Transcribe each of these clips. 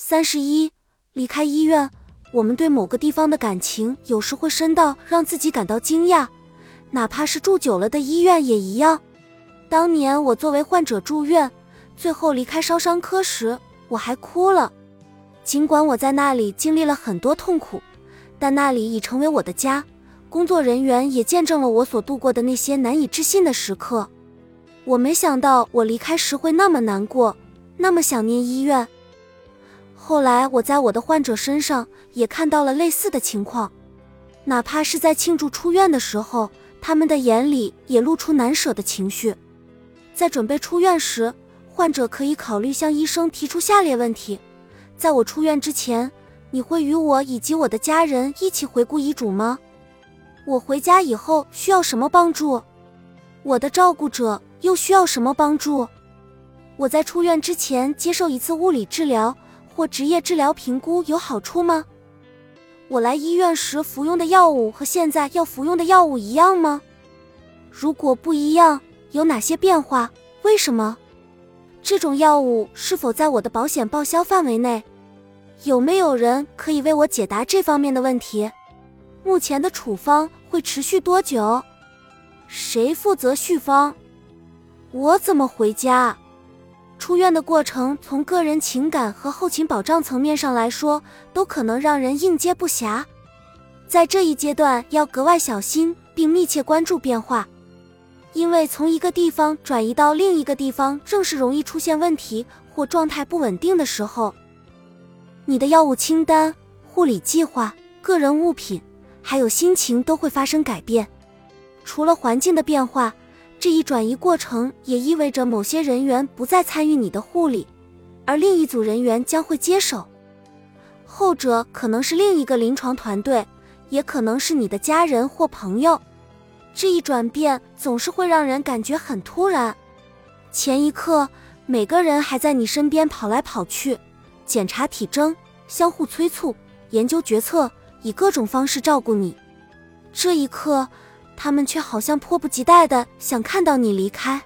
三十一，离开医院，我们对某个地方的感情有时会深到让自己感到惊讶，哪怕是住久了的医院也一样。当年我作为患者住院，最后离开烧伤科时，我还哭了。尽管我在那里经历了很多痛苦，但那里已成为我的家。工作人员也见证了我所度过的那些难以置信的时刻。我没想到我离开时会那么难过，那么想念医院。后来，我在我的患者身上也看到了类似的情况，哪怕是在庆祝出院的时候，他们的眼里也露出难舍的情绪。在准备出院时，患者可以考虑向医生提出下列问题：在我出院之前，你会与我以及我的家人一起回顾遗嘱吗？我回家以后需要什么帮助？我的照顾者又需要什么帮助？我在出院之前接受一次物理治疗。或职业治疗评估有好处吗？我来医院时服用的药物和现在要服用的药物一样吗？如果不一样，有哪些变化？为什么？这种药物是否在我的保险报销范围内？有没有人可以为我解答这方面的问题？目前的处方会持续多久？谁负责续方？我怎么回家？出院的过程，从个人情感和后勤保障层面上来说，都可能让人应接不暇。在这一阶段，要格外小心并密切关注变化，因为从一个地方转移到另一个地方，正是容易出现问题或状态不稳定的时候。你的药物清单、护理计划、个人物品，还有心情都会发生改变。除了环境的变化。这一转移过程也意味着某些人员不再参与你的护理，而另一组人员将会接手。后者可能是另一个临床团队，也可能是你的家人或朋友。这一转变总是会让人感觉很突然。前一刻，每个人还在你身边跑来跑去，检查体征，相互催促，研究决策，以各种方式照顾你。这一刻。他们却好像迫不及待的想看到你离开。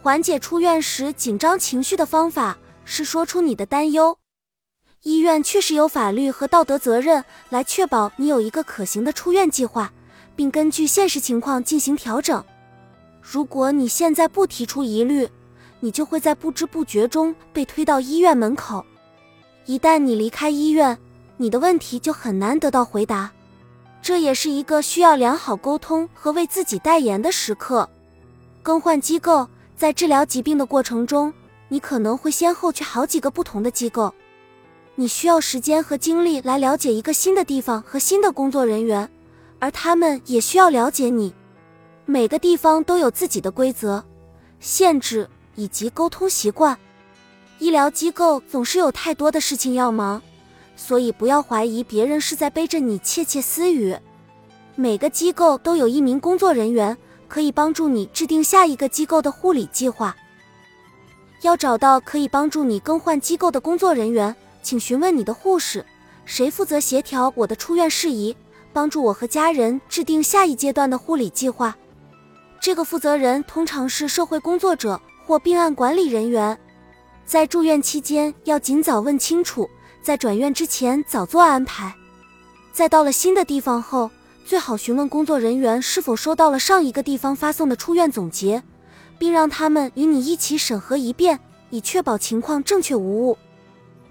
缓解出院时紧张情绪的方法是说出你的担忧。医院确实有法律和道德责任来确保你有一个可行的出院计划，并根据现实情况进行调整。如果你现在不提出疑虑，你就会在不知不觉中被推到医院门口。一旦你离开医院，你的问题就很难得到回答。这也是一个需要良好沟通和为自己代言的时刻。更换机构，在治疗疾病的过程中，你可能会先后去好几个不同的机构。你需要时间和精力来了解一个新的地方和新的工作人员，而他们也需要了解你。每个地方都有自己的规则、限制以及沟通习惯。医疗机构总是有太多的事情要忙。所以不要怀疑别人是在背着你窃窃私语。每个机构都有一名工作人员可以帮助你制定下一个机构的护理计划。要找到可以帮助你更换机构的工作人员，请询问你的护士，谁负责协调我的出院事宜，帮助我和家人制定下一阶段的护理计划。这个负责人通常是社会工作者或病案管理人员。在住院期间，要尽早问清楚。在转院之前早做安排，在到了新的地方后，最好询问工作人员是否收到了上一个地方发送的出院总结，并让他们与你一起审核一遍，以确保情况正确无误。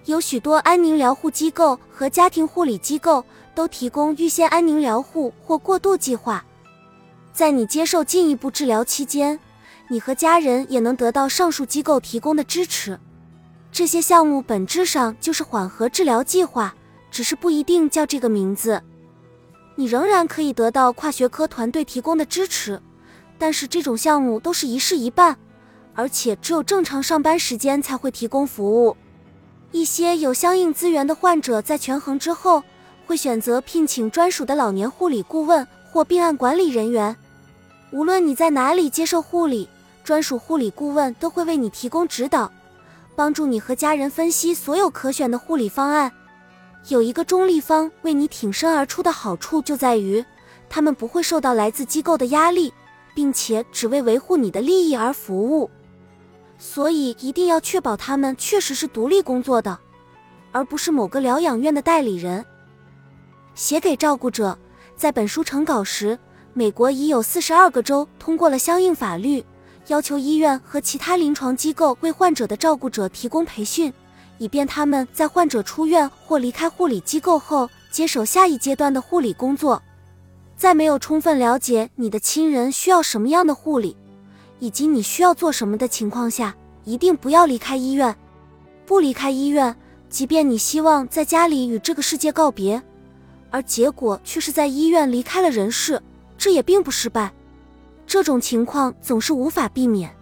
有许多安宁疗护机构和家庭护理机构都提供预先安宁疗护或过渡计划，在你接受进一步治疗期间，你和家人也能得到上述机构提供的支持。这些项目本质上就是缓和治疗计划，只是不一定叫这个名字。你仍然可以得到跨学科团队提供的支持，但是这种项目都是一事一办，而且只有正常上班时间才会提供服务。一些有相应资源的患者在权衡之后，会选择聘请专属的老年护理顾问或病案管理人员。无论你在哪里接受护理，专属护理顾问都会为你提供指导。帮助你和家人分析所有可选的护理方案，有一个中立方为你挺身而出的好处就在于，他们不会受到来自机构的压力，并且只为维护你的利益而服务。所以一定要确保他们确实是独立工作的，而不是某个疗养院的代理人。写给照顾者，在本书成稿时，美国已有四十二个州通过了相应法律，要求医院和其他临床机构为患者的照顾者提供培训，以便他们在患者出院或离开护理机构后，接手下一阶段的护理工作。在没有充分了解你的亲人需要什么样的护理，以及你需要做什么的情况下，一定不要离开医院。不离开医院，即便你希望在家里与这个世界告别，而结果却是在医院离开了人世，这也并不失败。这种情况总是无法避免。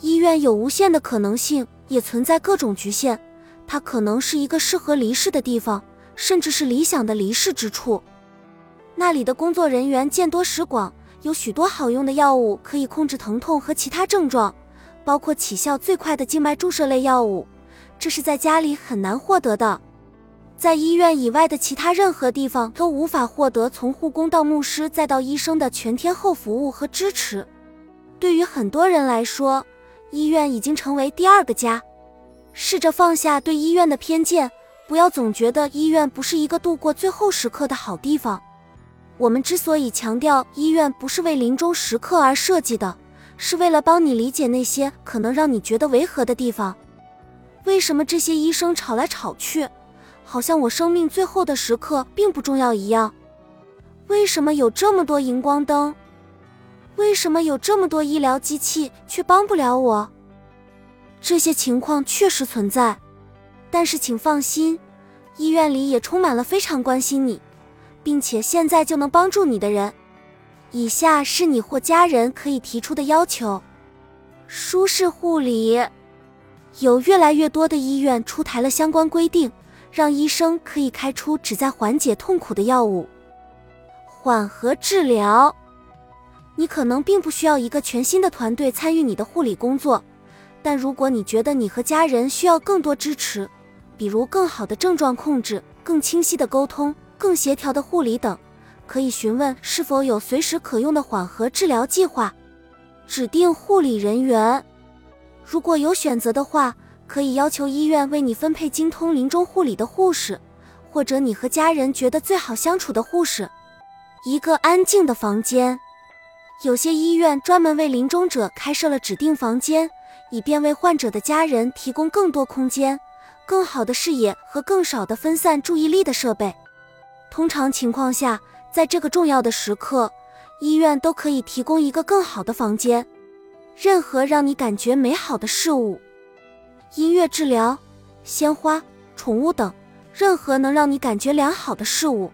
医院有无限的可能性，也存在各种局限。它可能是一个适合离世的地方，甚至是理想的离世之处。那里的工作人员见多识广，有许多好用的药物可以控制疼痛和其他症状，包括起效最快的静脉注射类药物，这是在家里很难获得的，在医院以外的其他任何地方都无法获得从护工到牧师再到医生的全天候服务和支持。对于很多人来说，医院已经成为第二个家。试着放下对医院的偏见，不要总觉得医院不是一个度过最后时刻的好地方。我们之所以强调医院不是为临终时刻而设计的，是为了帮你理解那些可能让你觉得违和的地方。为什么这些医生吵来吵去，好像我生命最后的时刻并不重要一样？为什么有这么多荧光灯？为什么有这么多医疗机器却帮不了我？这些情况确实存在，但是请放心，医院里也充满了非常关心你。并且现在就能帮助你的人，以下是你或家人可以提出的要求：舒适护理。有越来越多的医院出台了相关规定，让医生可以开出旨在缓解痛苦的药物。缓和治疗，你可能并不需要一个全新的团队参与你的护理工作，但如果你觉得你和家人需要更多支持，比如更好的症状控制、更清晰的沟通。更协调的护理等，可以询问是否有随时可用的缓和治疗计划。指定护理人员，如果有选择的话，可以要求医院为你分配精通临终护理的护士，或者你和家人觉得最好相处的护士。一个安静的房间，有些医院专门为临终者开设了指定房间，以便为患者的家人提供更多空间、更好的视野和更少的分散注意力的设备。通常情况下，在这个重要的时刻，医院都可以提供一个更好的房间。任何让你感觉美好的事物，音乐治疗、鲜花、宠物等，任何能让你感觉良好的事物。